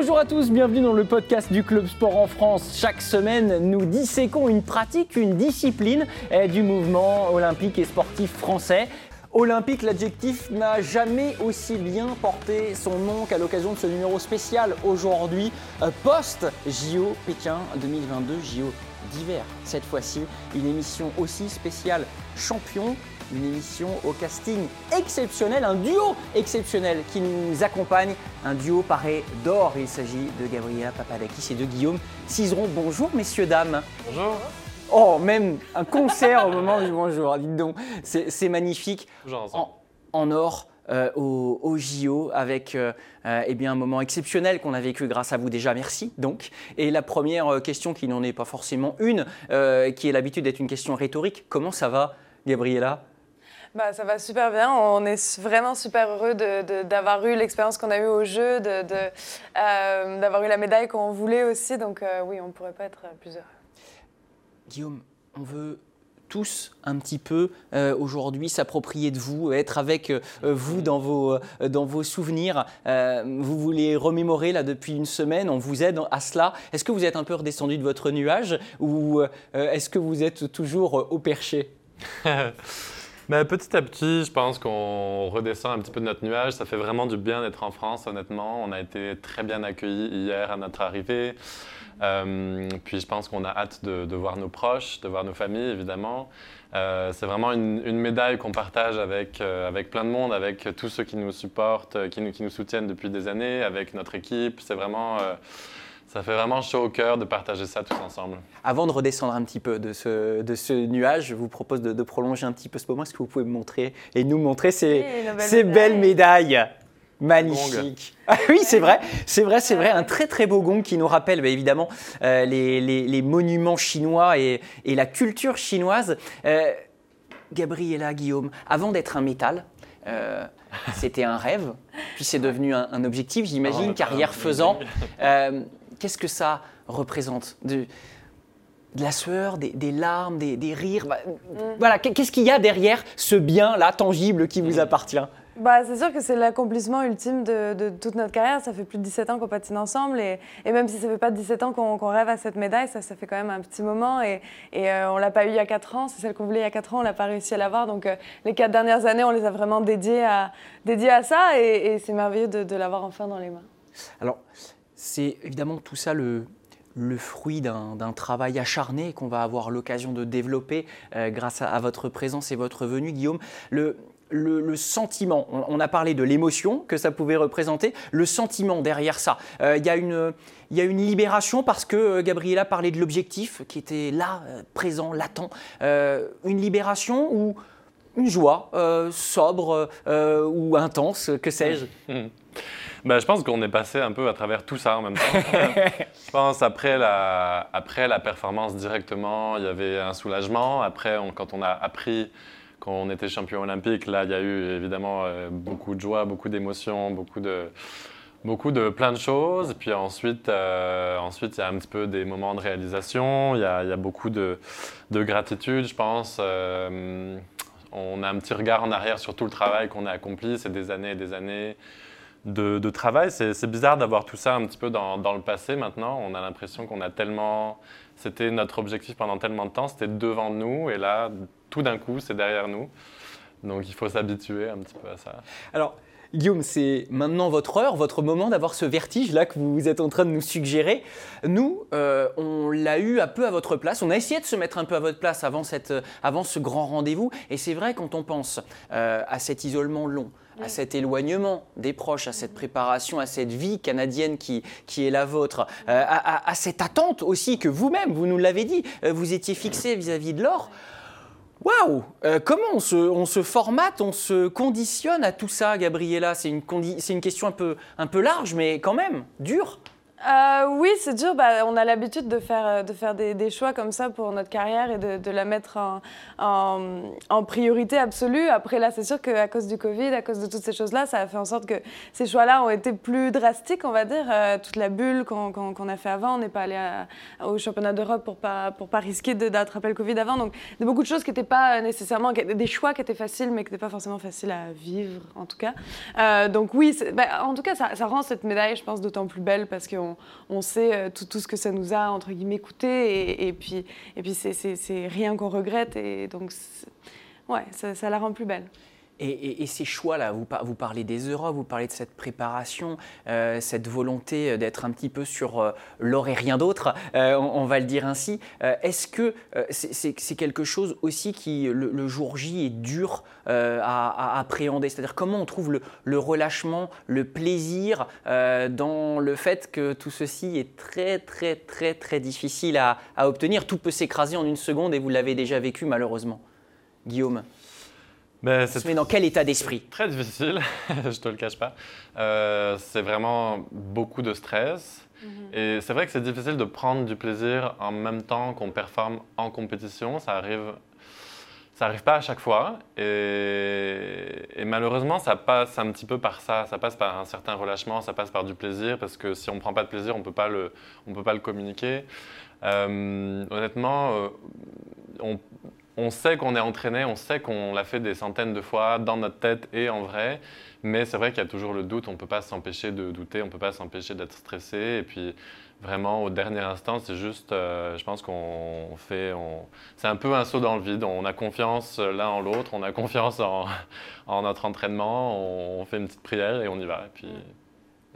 Bonjour à tous, bienvenue dans le podcast du Club Sport en France. Chaque semaine, nous disséquons une pratique, une discipline eh, du mouvement olympique et sportif français. Olympique, l'adjectif n'a jamais aussi bien porté son nom qu'à l'occasion de ce numéro spécial aujourd'hui, euh, post-JO Pékin 2022, JO d'hiver. Cette fois-ci, une émission aussi spéciale champion une émission au casting exceptionnel, un duo exceptionnel qui nous accompagne, un duo paré d'or. Il s'agit de Gabriela Papadakis et de Guillaume Cizeron. Bonjour messieurs, dames. Bonjour. Oh, même un concert au moment du bonjour, dites donc. C'est magnifique. En, en, or. Euh, au, JO avec euh, euh, eh bien, un moment exceptionnel qu'on a vécu grâce à vous déjà. Merci donc. Et la première question qui n'en est pas forcément une, qui est l'habitude d'être une question rhétorique, comment ça va Gabriela? Bah, ça va super bien. On est vraiment super heureux d'avoir eu l'expérience qu'on a eue au jeu, d'avoir eu la médaille qu'on voulait aussi. Donc oui, on ne pourrait pas être plus heureux. Guillaume, on veut tous un petit peu euh, aujourd'hui s'approprier de vous, être avec euh, vous dans vos, euh, dans vos souvenirs. vous voulez remémorer là depuis une semaine, on vous aide à cela. Est-ce que vous êtes un peu redescendu de votre nuage ou est-ce que vous êtes toujours au perché? Mais petit à petit, je pense qu'on redescend un petit peu de notre nuage. Ça fait vraiment du bien d'être en France, honnêtement. On a été très bien accueillis hier à notre arrivée. Euh, puis je pense qu'on a hâte de, voir nos proches, de voir nos familles, évidemment. Euh, c'est vraiment une, médaille qu'on partage avec, euh, avec plein de monde, avec tous ceux qui nous supportent, qui nous, qui nous soutiennent depuis des années, avec notre équipe. C'est vraiment... Ça fait vraiment chaud au cœur de partager ça tous ensemble. Avant de redescendre un petit peu de ce, de ce nuage, je vous propose de, prolonger un petit peu ce moment. Est-ce que vous pouvez me montrer et nous montrer ces, ces belles médailles Magnifique. Ah oui, c'est vrai, c'est vrai, c'est vrai. Un très très beau gong qui nous rappelle bah, évidemment euh, les, les, monuments chinois et, et, la culture chinoise. Euh, Gabriella, Guillaume, avant d'être un métal, euh, c'était un rêve, puis c'est devenu un, objectif, j'imagine, ah, carrière faisant. Qu'est-ce que ça représente de, de la sueur, des, larmes, des, rires bah, mm. Voilà, qu'est-ce qu'il y a derrière ce bien-là tangible qui vous mm. appartient? Bah, c'est sûr que c'est l'accomplissement ultime de, toute notre carrière. Ça fait plus de 17 ans qu'on patine ensemble. Et, même si ça fait pas 17 ans qu'on rêve à cette médaille, ça, ça fait quand même un petit moment. Et, et euh, on l'a pas eu il y a 4 ans. C'est celle qu'on voulait il y a 4 ans. On l'a pas réussi à l'avoir. Donc euh, les 4 dernières années, on les a vraiment dédiées à, dédiées à ça. Et, c'est merveilleux de, l'avoir enfin dans les mains. Alors, c'est évidemment tout ça le, le fruit d'un travail acharné qu'on va avoir l'occasion de développer euh, grâce à, votre présence et votre venue, Guillaume. Le, le, sentiment, on, a parlé de l'émotion que ça pouvait représenter, le sentiment derrière ça. Euh, il y, a une libération parce que euh, Gabriella parlait de l'objectif qui était là, présent, latent. une libération ou une joie sobre ou intense, que sais-je ben, je pense qu'on est passé un peu à travers tout ça en même temps. je pense après la, après la performance directement, il y avait un soulagement. Après, quand on a appris quand on était champion olympique, là, il y a eu évidemment euh, beaucoup de joie, beaucoup d'émotions, beaucoup de, beaucoup de plein de choses. Puis ensuite, euh, ensuite, il y a un petit peu des moments de réalisation. Il y a, il y a beaucoup de, de, gratitude, je pense. Euh, on a un petit regard en arrière sur tout le travail qu'on a accompli. C'est des années et des années de, travail. C'est bizarre d'avoir tout ça un petit peu dans, dans le passé maintenant. On a l'impression qu'on a tellement... C'était notre objectif pendant tellement de temps, c'était devant nous. Et là, tout d'un coup, c'est derrière nous. Donc il faut s'habituer un petit peu à ça. Alors, Guillaume, c'est maintenant votre heure, votre moment d'avoir ce vertige-là que vous êtes en train de nous suggérer. Nous, euh, on l'a eu un peu à votre place. On a essayé de se mettre un peu à votre place avant, cette, avant ce grand rendez-vous. Et c'est vrai, quand on pense euh, à cet isolement long, à cet éloignement des proches, à cette préparation, à cette vie canadienne qui, qui est la vôtre, euh, à, à, cette attente aussi que vous-même, vous nous l'avez dit, vous étiez fixé vis-à-vis de l'or. Waouh euh, Comment on se, formate, on se conditionne à tout ça, Gabriella? C'est une, une, question un peu, un peu large, mais quand même, dure euh, oui, c'est dur. Bah, on a l'habitude de faire, euh, de faire des, choix comme ça pour notre carrière et de, la mettre en, priorité absolue. Après, là, c'est sûr qu'à cause du Covid, à cause de toutes ces choses-là, ça a fait en sorte que ces choix-là ont été plus drastiques, on va dire. Euh, toute la bulle qu'on a fait avant, on n'est pas allé au championnat d'Europe pour pas, pour pas risquer d'attraper le Covid avant. Donc, il y a beaucoup de choses qui n'étaient pas nécessairement, des choix qui étaient faciles, mais qui n'étaient pas forcément faciles à vivre, en tout cas. donc, oui, bah, en tout cas, ça, ça, rend cette médaille, je pense, d'autant plus belle parce qu'on on, sait euh, tout, ce que ça nous a, entre guillemets, coûté. Et, puis, et puis c'est rien qu'on regrette. Et donc, ouais, ça la rend plus belle. Et, ces choix-là, vous, parlez des Europes, vous parlez de cette préparation, euh, cette volonté d'être un petit peu sur euh, l'or et rien d'autre, euh, on, va le dire ainsi. Est-ce que c'est quelque chose aussi qui, le, jour J, est dur à, appréhender? C'est-à-dire comment on trouve le, relâchement, le plaisir dans le fait que tout ceci est très, très, très, très difficile à obtenir? Tout peut s'écraser en une seconde et vous l'avez déjà vécu malheureusement. Guillaume mais c'est dans quel état d'esprit? Très difficile, je te le cache pas. Euh, c'est vraiment beaucoup de stress. Mhm. Et c'est vrai que c'est difficile de prendre du plaisir en même temps qu'on performe en compétition. Ça arrive, ça arrive pas à chaque fois. Et, malheureusement, ça passe un petit peu par ça. Ça passe par un certain relâchement, ça passe par du plaisir, parce que si on prend pas de plaisir, on peut pas le, on peut pas le communiquer. Euh, honnêtement, euh, on, on sait qu'on est entraîné, on sait qu'on l'a fait des centaines de fois dans notre tête et en vrai, mais c'est vrai qu'il y a toujours le doute, on ne peut pas s'empêcher de douter, on ne peut pas s'empêcher d'être stressé. Et puis vraiment, au dernier instant, c'est juste, euh, je pense qu'on fait, c'est un peu un saut dans le vide, on a confiance l'un en l'autre, on a confiance en, notre entraînement, on, fait une petite prière et on y va.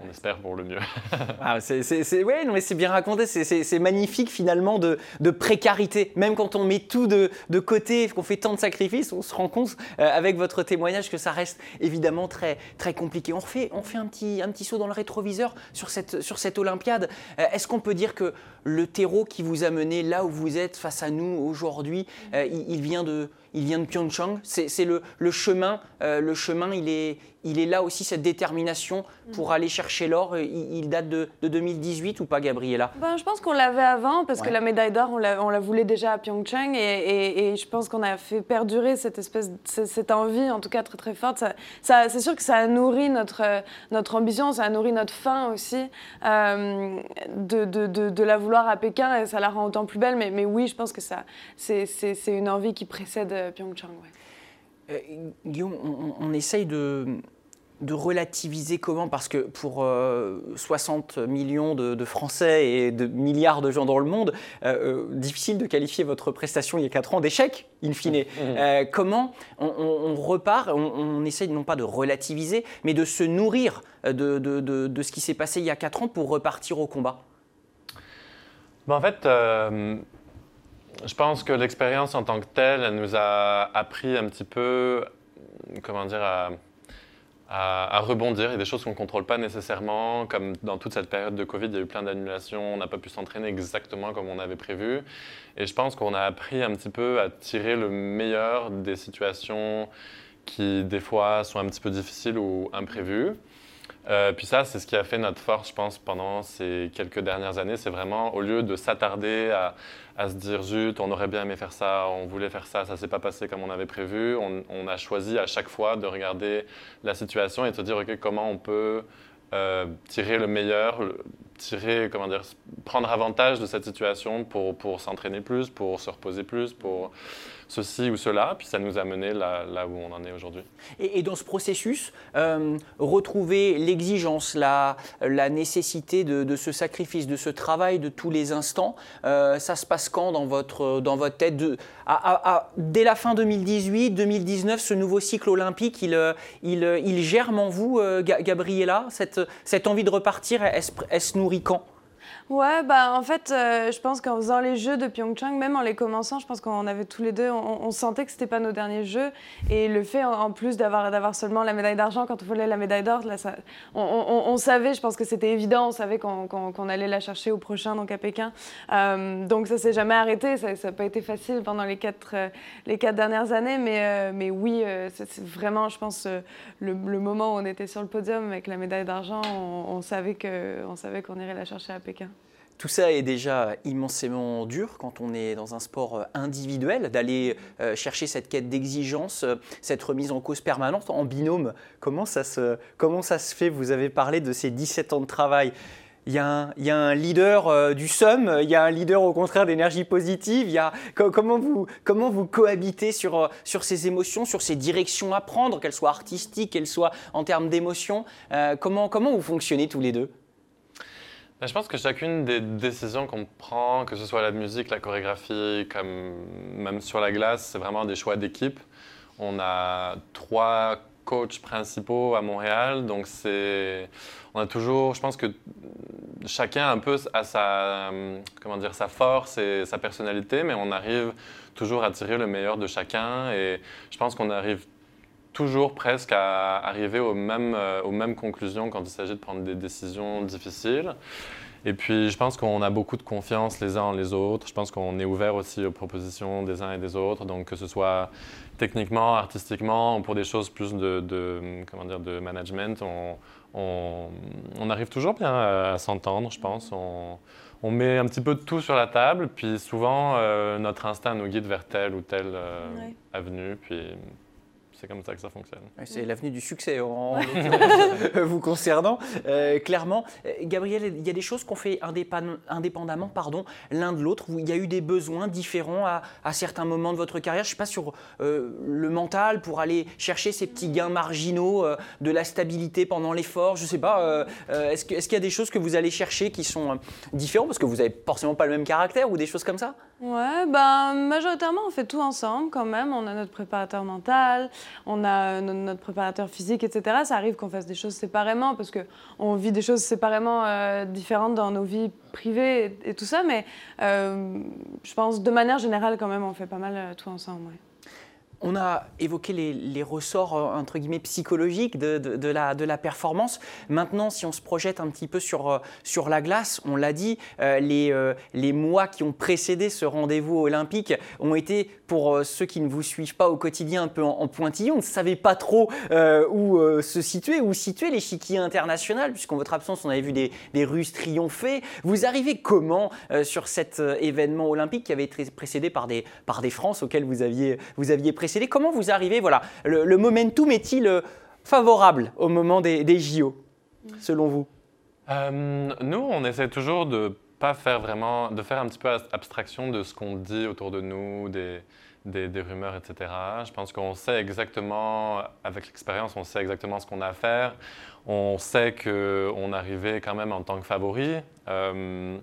On espère pour le mieux. ah, c'est, ouais, mais c'est bien raconté. C'est, magnifique finalement de, précarité. Même quand on met tout de, côté, qu'on fait tant de sacrifices, on se rend compte euh, avec votre témoignage que ça reste évidemment très, très compliqué. On fait, on fait un, petit, un petit saut dans le rétroviseur sur cette, sur cette Olympiade. Euh, est-ce qu'on peut dire que le terreau qui vous a mené là où vous êtes face à nous aujourd'hui, euh, il, vient de, il vient de Pyeongchang C'est le, le, chemin, le chemin il, est, il est là aussi cette détermination pour mm. aller chercher l'or. Il, date de, 2018 ou pas, Gabriela ben, Je pense qu'on l'avait avant parce que la médaille d'or, on la, voulait déjà à Pyeongchang et, je pense qu'on a fait perdurer cette espèce, cette envie, en tout cas très très forte. Ça, c'est sûr que ça a nourri notre, notre ambition, ça a nourri notre faim aussi euh, de, de, de, la vouloir à Pékin et ça la rend autant plus belle. Mais, mais oui, je pense que ça, c'est, une envie qui précède Pyeongchang. Euh, Guillaume, on, essaye de, de, relativiser comment Parce que pour 60 euh, millions de, Français et de milliards de gens dans le monde, euh, difficile de qualifier votre prestation il y a 4 ans d'échec, in fine. Mmh. comment on, repart, on, essaye non pas de relativiser, mais de se nourrir de, de ce qui s'est passé il y a 4 ans pour repartir au combat? Ben, En fait je pense que l'expérience en tant que telle, elle nous a appris un petit peu, comment dire, à, rebondir. Il y a des choses qu'on ne contrôle pas nécessairement, comme dans toute cette période de Covid, il y a eu plein d'annulations, on n'a pas pu s'entraîner exactement comme on avait prévu. Et je pense qu'on a appris un petit peu à tirer le meilleur des situations qui, des fois, sont un petit peu difficiles ou imprévues. Euh, puis ça, c'est ce qui a fait notre force, je pense, pendant ces quelques dernières années. C'est vraiment, au lieu de s'attarder à, à, se dire, zut, on aurait bien aimé faire ça, on voulait faire ça, ça s'est pas passé comme on avait prévu, on, a choisi à chaque fois de regarder la situation et de se dire, OK, comment on peut euh, tirer le meilleur, comment dire, prendre avantage de cette situation pour, s'entraîner plus, pour se reposer plus, pour ceci ou cela, puis ça nous a mené là, où on en est aujourd'hui. Et, dans ce processus, euh, retrouver l'exigence, la, nécessité de, ce sacrifice, de ce travail de tous les instants, euh, ça se passe quand dans votre, tête Dès la fin 2018, 2019, ce nouveau cycle olympique, il, euh, germe en vous, Gabriela cette, envie de repartir, elle se nourrit quand Ouais, bah en fait, euh, je pense qu'en faisant les jeux de Pyeongchang, même en les commençant, je pense qu'on avait tous les deux, on, sentait que c'était pas nos derniers jeux. Et le fait, en, plus d'avoir seulement la médaille d'argent quand on voulait la médaille d'or, là, on, savait, je pense que c'était évident, on savait qu'on allait la chercher au prochain, donc à Pékin. Euh, donc ça s'est jamais arrêté, ça n'a pas été facile pendant les quatre, euh, les quatre dernières années, mais, mais oui, vraiment, je pense, le, moment où on était sur le podium avec la médaille d'argent, on, on savait qu'on irait la chercher à Pékin. Tout ça est déjà immensément dur quand on est dans un sport euh, individuel, d'aller euh, chercher cette quête d'exigence, euh, cette remise en cause permanente en binôme. Comment ça se, comment ça se fait? Vous avez parlé de ces 17 ans de travail. Il y, a un, il y a un leader du SUM, il y a un leader au contraire d'énergie positive. Il y a, comment, vous, comment vous cohabitez sur, sur ces émotions, sur ces directions à prendre, qu'elles soient artistiques, qu'elles soient en termes d'émotions? Comment, comment vous fonctionnez tous les deux? Je pense que chacune des décisions qu'on prend, que ce soit la musique, la chorégraphie, comme même sur la glace, c'est vraiment des choix d'équipe. On a trois coachs principaux à Montréal, donc c'est, on a toujours, je pense que chacun un peu a sa, comment dire, sa force et sa personnalité, mais on arrive toujours à tirer le meilleur de chacun et je pense qu'on arrive toujours presque à arriver aux mêmes, euh, aux mêmes conclusions quand il s'agit de prendre des décisions difficiles. Et puis, je pense qu'on a beaucoup de confiance les uns en les autres. Je pense qu'on est ouvert aussi aux propositions des uns et des autres. Donc, que ce soit techniquement, artistiquement, ou pour des choses plus de, comment dire, de management, on, on, arrive toujours bien à, s'entendre, je pense. On, on, met un petit peu de tout sur la table, puis souvent, euh, notre instinct nous guide vers telle ou telle euh, avenue. Puis c'est comme ça que ça fonctionne. C'est l'avenue du succès en, vous concernant, euh, clairement. Euh, Gabriel, il y a des choses qu'on fait indépendamment pardon, l'un de l'autre, il y a eu des besoins différents à, certains moments de votre carrière, je ne sais pas, sur euh, le mental pour aller chercher ces petits gains marginaux, de la stabilité pendant l'effort, je ne sais pas, est-ce qu'il y a des choses que vous allez chercher qui sont différentes parce que vous n'avez forcément pas le même caractère ou des choses comme ça? Ouais, ben, majoritairement, on fait tout ensemble quand même. On a notre préparateur mental, on a notre préparateur physique, etc. Ça arrive qu'on fasse des choses séparément parce qu'on vit des choses séparément euh, différentes dans nos vies privées et, tout ça. Mais euh, je pense, de manière générale, quand même, on fait pas mal euh, tout ensemble. On a évoqué les, ressorts euh, entre guillemets psychologiques de, la, performance. Maintenant, si on se projette un petit peu sur, euh, sur la glace, on l'a dit, euh, les, les mois qui ont précédé ce rendez-vous olympique ont été, pour ceux qui ne vous suivent pas au quotidien, un peu en, pointillon. On ne savait pas trop où se situer, où situer l'échiquier international, puisqu'en votre absence, on avait vu des, des Russes triompher. Vous arrivez comment sur cet événement olympique qui avait été précédé par des, par des France auxquelles vous aviez, vous aviez précédé Comment vous arrivez Voilà, le, momentum est-il euh, favorable au moment des, JO, selon vous? Euh, Nous, on essaie toujours de pas faire vraiment, de faire un petit peu abstraction de ce qu'on dit autour de nous, des, rumeurs, etc. Je pense qu'on sait exactement, avec l'expérience, on sait exactement ce qu'on a à faire. On sait qu'on arrivait quand même en tant que favori. Euh,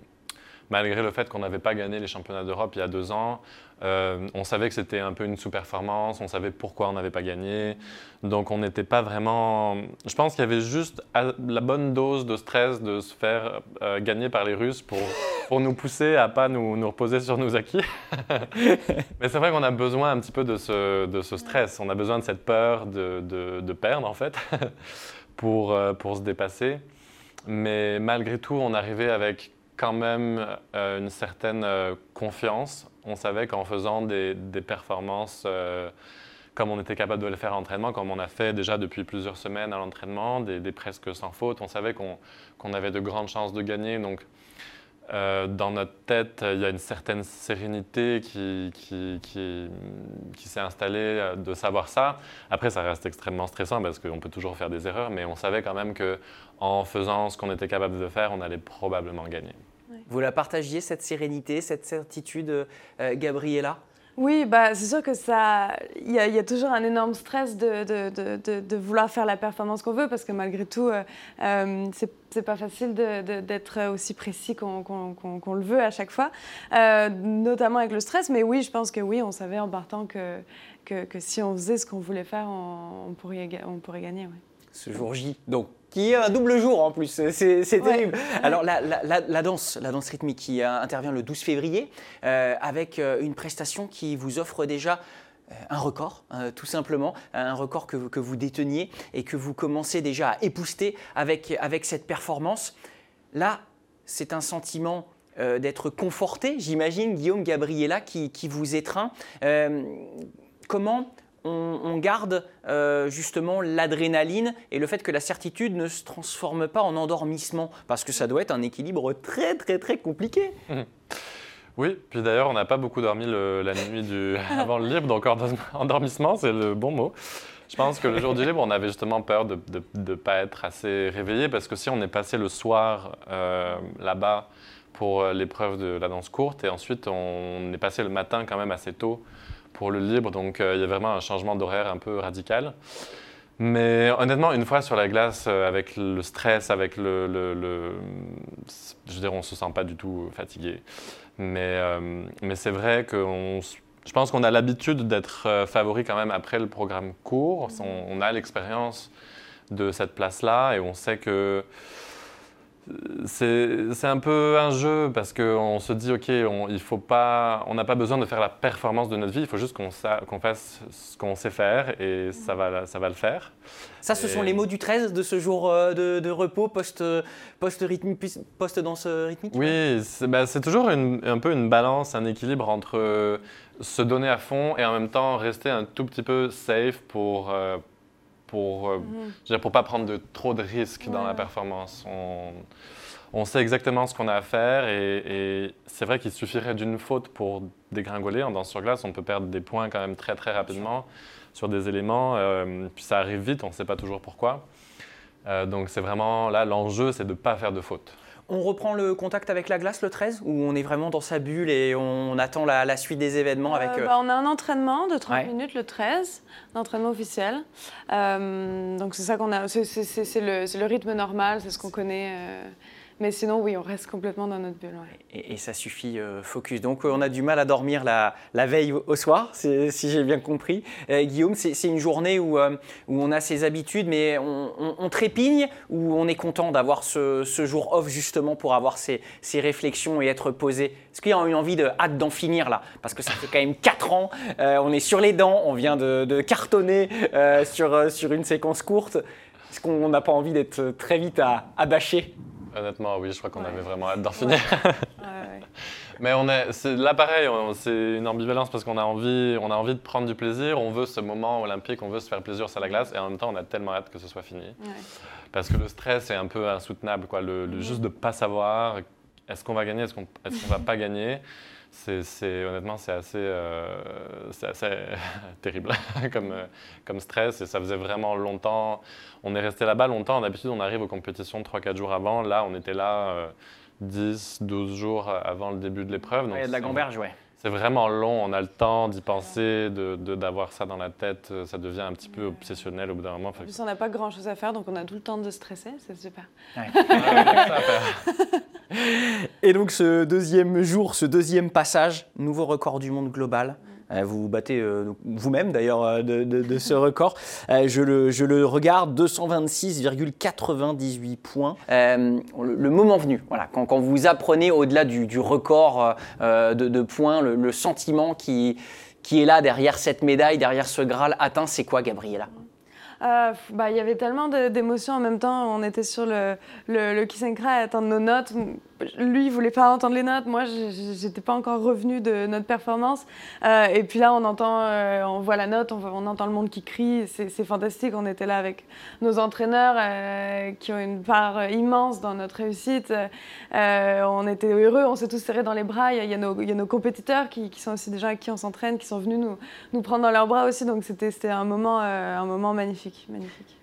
malgré le fait qu'on n'avait pas gagné les championnats d'Europe il y a deux ans, euh, on savait que c'était un peu une sous-performance, on savait pourquoi on n'avait pas gagné. Donc on n'était pas vraiment... Je pense qu'il y avait juste la bonne dose de stress de se faire euh, gagner par les Russes pour, pour nous pousser à pas nous, nous reposer sur nos acquis. Mais c'est vrai qu'on a besoin un petit peu de ce, de ce, stress, on a besoin de cette peur de, de, perdre en fait pour, euh, pour se dépasser. Mais malgré tout, on arrivait avec quand même une certaine confiance on savait qu'en faisant des, performances euh, comme on était capable de le faire à l'entraînement, comme on a fait déjà depuis plusieurs semaines à l'entraînement, des, presque sans faute, on savait qu'on avait de grandes chances de gagner. Donc, euh, dans notre tête, il y a une certaine sérénité qui, qui, s'est installée euh, de savoir ça. Après, ça reste extrêmement stressant parce qu'on peut toujours faire des erreurs, mais on savait quand même qu'en faisant ce qu'on était capable de faire, on allait probablement gagner. Vous la partagiez, cette sérénité, cette certitude, euh, Gabriella? Oui, bah, c'est sûr que ça, il y, a toujours un énorme stress de, de, de, vouloir faire la performance qu'on veut parce que malgré tout, euh, euh c'est pas facile d'être aussi précis qu'on le veut à chaque fois, euh, notamment avec le stress. Mais oui, je pense que oui, on savait en partant que, que, que si on faisait ce qu'on voulait faire, on, pourrait, on pourrait gagner. Ce jour J, donc qui est un double jour en plus. C'est terrible. Alors la, la, danse, la danse rythmique qui intervient le 12 février avec une prestation qui vous offre déjà un record, tout simplement, un record que, que, vous déteniez et que vous commencez déjà à épouster avec, avec cette performance. Là, c'est un sentiment euh, d'être conforté, j'imagine, Guillaume Gabriella, qui, vous étreint. Euh, comment on, garde euh, justement l'adrénaline et le fait que la certitude ne se transforme pas en endormissement Parce que ça doit être un équilibre très très très compliqué. Oui, puis d'ailleurs, on n'a pas beaucoup dormi la nuit du, avant le libre, donc endormissement, c'est le bon mot. Je pense que le jour du libre, on avait justement peur de ne pas être assez réveillé parce que si on est passé le soir là-bas pour euh, l'épreuve de la danse courte. Et ensuite, on est passé le matin quand même assez tôt pour le libre. Donc, euh, il y a vraiment un changement d'horaire un peu radical. Mais honnêtement, une fois sur la glace, euh, avec le stress, avec le, le, je veux dire, on se sent pas du tout fatigué. Mais, mais c'est vrai que je pense qu'on a l'habitude d'être favori quand même après le programme court. On, on a l'expérience de cette place-là et on sait que c'est un peu un jeu parce qu'on se dit, OK, on il faut pas, on n'a pas besoin de faire la performance de notre vie, il faut juste qu'on fasse ce qu'on sait faire et ça va, ça va le faire. Ça, ce sont les mots du 13 de ce jour euh, de, repos post-danse post post rythmique Oui, bah, c'est toujours un peu une balance, un équilibre entre se donner à fond et en même temps rester un tout petit peu safe pour, euh, pour ne mhm. pour pas prendre de, trop de risques dans la performance. On, on, sait exactement ce qu'on a à faire et, c'est vrai qu'il suffirait d'une faute pour dégringoler. En danse sur glace, on peut perdre des points quand même très très rapidement sur des éléments. Euh, puis ça arrive vite, on ne sait pas toujours pourquoi. Euh, donc c'est vraiment là l'enjeu, c'est de ne pas faire de faute. On reprend le contact avec la glace le 13 ou on est vraiment dans sa bulle et on attend la, suite des événements avec... Euh, bah, on a un entraînement de 30 minutes le 13, un entraînement officiel. Euh, donc c'est ça qu'on a, c'est le, rythme normal, c'est ce qu'on connaît. Euh, mais sinon, oui, on reste complètement dans notre bulle. Et, ça suffit, euh, focus. Donc, euh, on a du mal à dormir la, veille au soir, si j'ai bien compris. Euh, Guillaume, c'est une journée où, on a ses habitudes, mais on, trépigne, ou on est content d'avoir ce, jour off justement pour avoir ces, réflexions et être posé? Est-ce qu'il y a une envie de hâte d'en finir là? Parce que ça fait quand même 4 ans, on est sur les dents, on vient de, cartonner sur, sur une séquence courte. Est-ce qu'on n'a pas envie d'être très vite à, à bâcher? Honnêtement, oui, je crois qu'on avait vraiment hâte d'en finir. Mais on est, là pareil, c'est une ambivalence parce qu'on a envie, on a envie de prendre du plaisir, on veut ce moment olympique, on veut se faire plaisir sur la glace, et en même temps, on a tellement hâte que ce soit fini. Parce que le stress est un peu insoutenable, quoi. Le, juste de pas savoir est-ce qu'on va gagner, est-ce qu'on est va pas gagner? C'est, honnêtement, c'est assez, euh, assez terrible comme, euh, comme stress. Et ça faisait vraiment longtemps. On est resté là-bas longtemps. D'habitude, on arrive aux compétitions 3-4 jours avant. Là, on était là 10, euh, 12 jours avant le début de l'épreuve. Il y a de la gamberge, ouais. C'est vraiment long, on a le temps d'y penser, d'avoir de, ça dans la tête, ça devient un petit peu obsessionnel au bout d'un moment. En plus, on n'a pas grand chose à faire, donc on a tout le temps de stresser, c'est super. Ouais. Et donc ce deuxième jour, ce deuxième passage, nouveau record du monde global. Euh, vous battez euh, vous-même d'ailleurs euh, de, ce record. je, le, je, le, regarde, 226,98 points. Le, moment venu, voilà, quand, quand vous apprenez au-delà du, record de, points, le, sentiment qui, qui est là derrière cette médaille, derrière ce Graal atteint, c'est quoi Gabriela? Euh, bah, il y avait tellement d'émotions en même temps. On était sur le, le, le kiss and cry à nos notes. Lui, il voulait pas entendre les notes. Moi, j'étais pas encore revenue de notre performance. Euh, et puis là, on entend, euh, on voit la note, on, entend le monde qui crie. C'est fantastique. On était là avec nos entraîneurs qui ont une part immense dans notre réussite. on était heureux. On s'est tous serrés dans les bras. Il y, a, nos, compétiteurs qui, sont aussi des gens avec qui on s'entraîne, qui sont venus nous, nous prendre dans leurs bras aussi. Donc c'était un moment, un moment magnifique magnifique,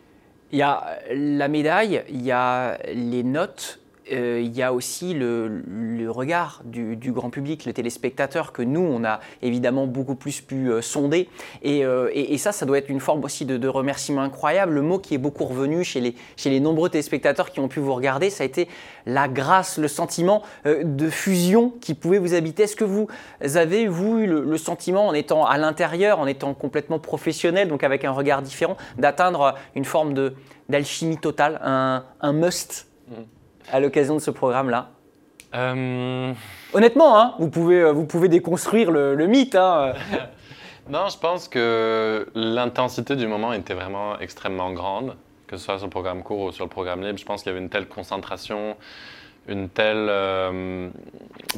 Il y a la médaille, il y a les notes. Euh, il y a aussi le, regard du, grand public, le téléspectateur, que nous, on a évidemment beaucoup plus pu euh, sonder. Euh, et, ça, ça doit être une forme aussi de, remerciement incroyable. Le mot qui est beaucoup revenu chez les, nombreux téléspectateurs qui ont pu vous regarder, ça a été la grâce, le sentiment de fusion qui pouvait vous habiter. Est-ce que vous avez, vous, eu le, sentiment, en étant à l'intérieur, en étant complètement professionnel, donc avec un regard différent, d'atteindre une forme d'alchimie totale, un, must? Mmh à l'occasion de ce programme-là euh, Honnêtement, hein, vous, pouvez, euh, vous pouvez déconstruire le, mythe. Hein. non, je pense que l'intensité du moment était vraiment extrêmement grande, que ce soit sur le programme court ou sur le programme libre. Je pense qu'il y avait une telle concentration, une telle euh,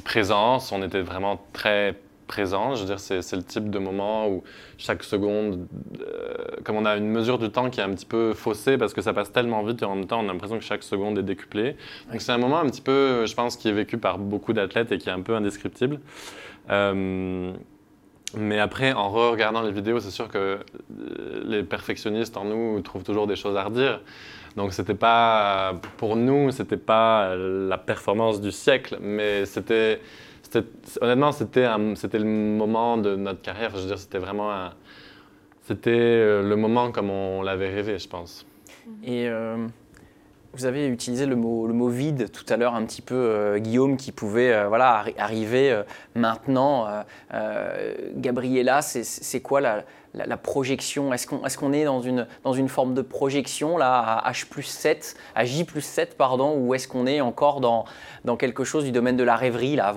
présence. On était vraiment très présent. Je dire, c'est, le type de moment où chaque seconde, euh, comme on a une mesure du temps qui est un petit peu faussée parce que ça passe tellement vite et en même temps on a l'impression que chaque seconde est décuplée. Donc c'est un moment un petit peu, je pense, qui est vécu par beaucoup d'athlètes et qui est un peu indescriptible. Euh, mais après, en re-regardant les vidéos, c'est sûr que euh, les perfectionnistes en nous trouvent toujours des choses à redire. Donc c'était pas, pour nous, c'était pas la performance du siècle, mais c'était honnêtement, c'était le moment de notre carrière. Je veux dire, c'était vraiment c'était euh, le moment comme on l'avait rêvé, je pense. Euh, vous avez utilisé le mot, le mot vide tout à l'heure un petit peu, euh, Guillaume, qui pouvait voilà, arriver maintenant. Gabriella, c'est quoi la, projection? Est-ce qu'on est, dans, une, dans une forme de projection là, à H plus 7, à J plus 7, pardon, ou est-ce qu'on est encore dans, dans quelque chose du domaine de la rêverie là?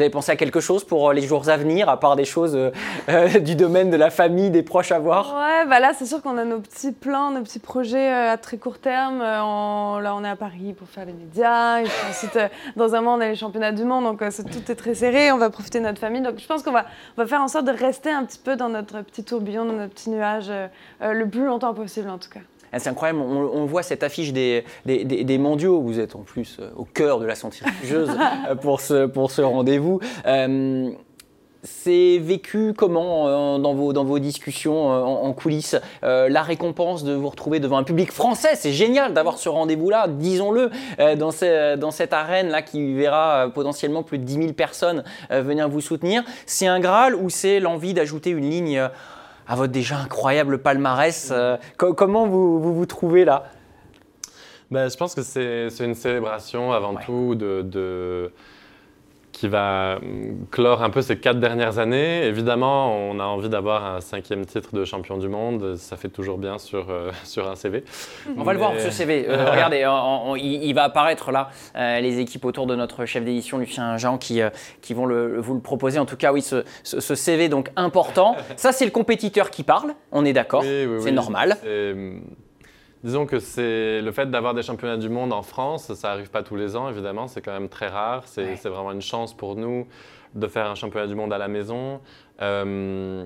Avez pensé à quelque chose pour euh, les jours à venir, à part des choses euh, euh, du domaine de la famille, des proches à voir? Ouais, bah là, c'est sûr qu'on a nos petits plans, nos petits projets à très court terme. là, on est à Paris pour faire les médias. Et ensuite, dans un mois, on a les championnats du monde. Donc, tout est très serré. On va profiter de notre famille. Donc, je pense qu'on on va faire en sorte de rester un petit peu dans notre petit tourbillon, dans notre petit nuage, le plus longtemps possible, en tout cas. Ah, c'est incroyable, on, voit cette affiche des, des, mondiaux, vous êtes en plus euh, au cœur de la centrifugeuse euh, pour ce, pour ce rendez-vous. Euh, c'est vécu comment dans, vos, dans vos discussions en, coulisses La récompense de vous retrouver devant un public français, c'est génial d'avoir ce rendez-vous-là, disons-le, dans, dans, cette arène-là qui verra potentiellement plus de 10 000 personnes venir vous soutenir. C'est un Graal ou c'est l'envie d'ajouter une ligne à votre déjà incroyable palmarès. Euh, comment vous, vous, trouvez là? Ben, Je pense que c'est une célébration avant tout de, de qui va clore un peu ces quatre dernières années. Évidemment, on a envie d'avoir un cinquième titre de champion du monde. Ça fait toujours bien sur, euh, sur un CV. On va le voir, ce CV. Euh, regardez, il, va apparaître là, euh, les équipes autour de notre chef d'édition, Lucien Jean, qui, qui vont le, vous le proposer. En tout cas, oui, ce, ce, CV donc important. Ça, c'est le compétiteur qui parle, on est d'accord. c'est normal. Hum, Disons que c'est le fait d'avoir des championnats du monde en France, ça n'arrive pas tous les ans, évidemment, c'est quand même très rare. C'est vraiment une chance pour nous de faire un championnat du monde à la maison. Euh,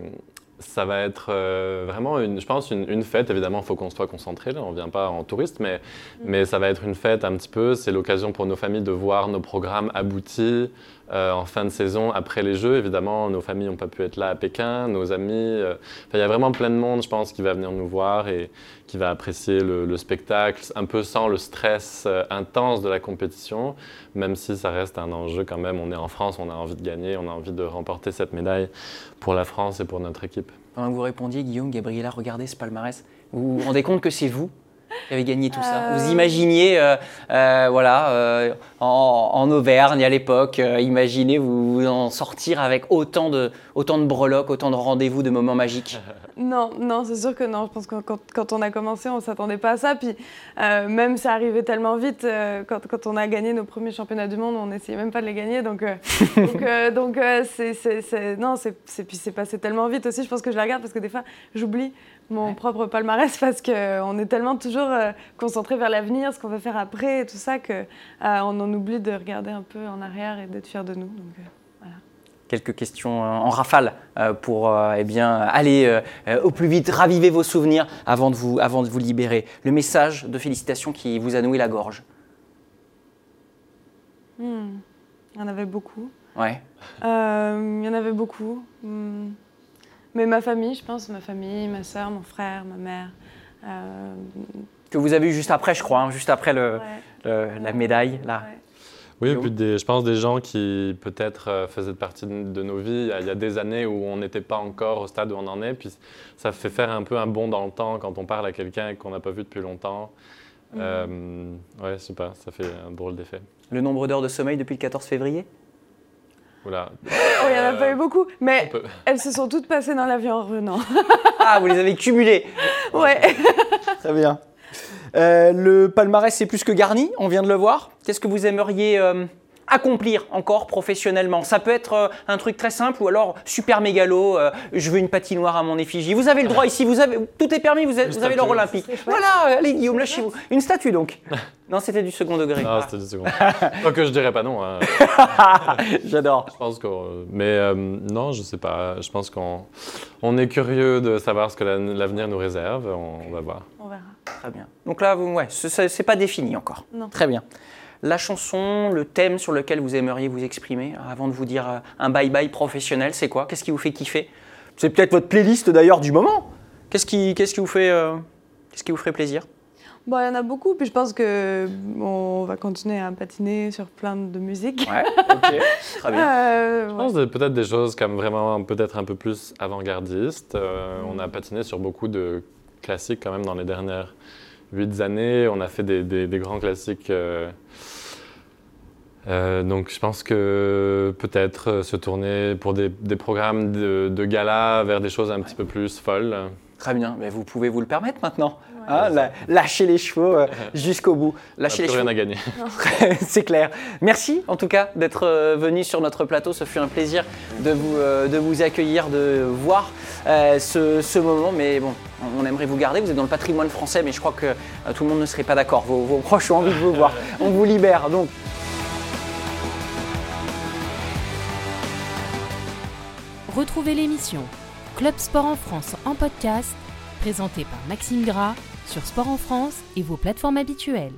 ça va être euh, vraiment, une, je pense, une, fête. Évidemment, il faut qu'on soit concentré. Là. On ne vient pas en touriste, mais, mm. mais ça va être une fête un petit peu. C'est l'occasion pour nos familles de voir nos programmes aboutis, euh, en fin de saison après les Jeux. Évidemment, nos familles n'ont pas pu être là à Pékin, nos amis. Euh, il y a vraiment plein de monde, je pense, qui va venir nous voir et qui va apprécier le, spectacle, un peu sans le stress euh, intense de la compétition, même si ça reste un enjeu quand même. On est en France, on a envie de gagner, on a envie de remporter cette médaille pour la France et pour notre équipe. Pendant que vous répondiez, Guillaume, Gabriela, regardez ce palmarès. Vous vous rendez compte que c'est vous qui avez gagné tout ça Vous euh. imaginiez, euh, euh, voilà, en, Auvergne à l'époque, imaginez vous, en sortir avec autant de, autant de breloques, autant de rendez-vous, de moments magiques Non, non, c'est sûr que non. Je pense que quand, on a commencé, on ne s'attendait pas à ça. Puis même ça arrivait tellement vite. Quand, quand, on a gagné nos premiers championnats du monde, on n'essayait même pas de les gagner. Donc, donc, donc c'est, non, c'est, puis c'est passé tellement vite aussi. Je pense que je la regarde parce que des fois, j'oublie mon propre palmarès parce qu'on est tellement toujours euh, concentré vers l'avenir, ce qu'on va faire après et tout ça, qu'on euh, en oublie de regarder un peu en arrière et d'être fier de nous. Donc, euh, voilà. Quelques questions en rafale pour eh bien, aller au plus vite, raviver vos souvenirs avant de, vous, avant de vous libérer. Le message de félicitations qui vous a noué la gorge hmm. Il y en avait beaucoup. Ouais. il y en avait beaucoup. Hmm. Mais ma famille, je pense, ma famille, ma soeur, mon frère, ma mère, euh, que vous avez eu juste après, je crois, hein, juste après le, la médaille. Là. Oui, et puis je pense des gens qui peut-être euh, faisaient partie de, nos vies il y, a, des années où on n'était pas encore au stade où on en est. Puis ça fait faire un peu un bond dans le temps quand on parle à quelqu'un qu'on n'a pas vu depuis longtemps. Mhm. Euh, ouais, je sais pas, ça fait un drôle d'effet. Le nombre d'heures de sommeil depuis le 14 février? Oula. Oh, il n'y en a pas eu beaucoup, mais elles se sont toutes passées dans l'avion en revenant. ah, vous les avez cumulées Ouais. Très bien. Euh, le palmarès c'est plus que garni, on vient de le voir. Qu'est-ce que vous aimeriez euh, accomplir encore professionnellement Ça peut être euh, un truc très simple ou alors super mégalo, je veux une patinoire à mon effigie. Vous avez le droit ici, vous avez, tout est permis, vous, avez, l'or olympique. Voilà, allez Guillaume, lâchez-vous. Une statue donc. Non, c'était du second degré. Non, c'était du second. que je dirais pas non. Hein. J'adore. Je pense que, mais non, je sais pas. Je pense qu'on on est curieux de savoir ce que l'avenir nous réserve. On, va voir. On verra. Très bien. Donc là, ouais, c'est pas défini encore. Non. Très bien. La chanson, le thème sur lequel vous aimeriez vous exprimer avant de vous dire euh, un bye-bye professionnel, c'est quoi? Qu'est-ce qui vous fait kiffer? C'est peut-être votre playlist d'ailleurs du moment. Qu'est-ce qui, qu'est-ce qui vous fait, euh, qu'est-ce qui vous ferait plaisir? Bon, il y en a beaucoup, puis je pense que on va continuer à patiner sur plein de musique. Ouais, ok, très bien. Euh, je pense peut-être des choses comme vraiment peut-être un peu plus avant-gardistes. On a patiné sur beaucoup de classiques quand même dans les dernières huit années. On a fait des, grands classiques. Euh, euh, donc je pense que peut-être se tourner pour des, des programmes de, de, gala vers des choses un petit peu plus folles. Très bien, mais vous pouvez vous le permettre maintenant. Hein, lâcher les chevaux euh, jusqu'au bout. Lâcher les chevaux. rien à gagner. C'est clair. Merci en tout cas d'être venu sur notre plateau. Ce fut un plaisir de vous, de vous accueillir, de voir ce, ce moment. Mais bon, on aimerait vous garder. Vous êtes dans le patrimoine français, mais je crois que euh, tout le monde ne serait pas d'accord. Vos, proches ont envie de vous voir. On vous libère. Donc. Retrouvez l'émission Club Sport en France en podcast, présentée par Maxime Gras sur Sport en France et vos plateformes habituelles.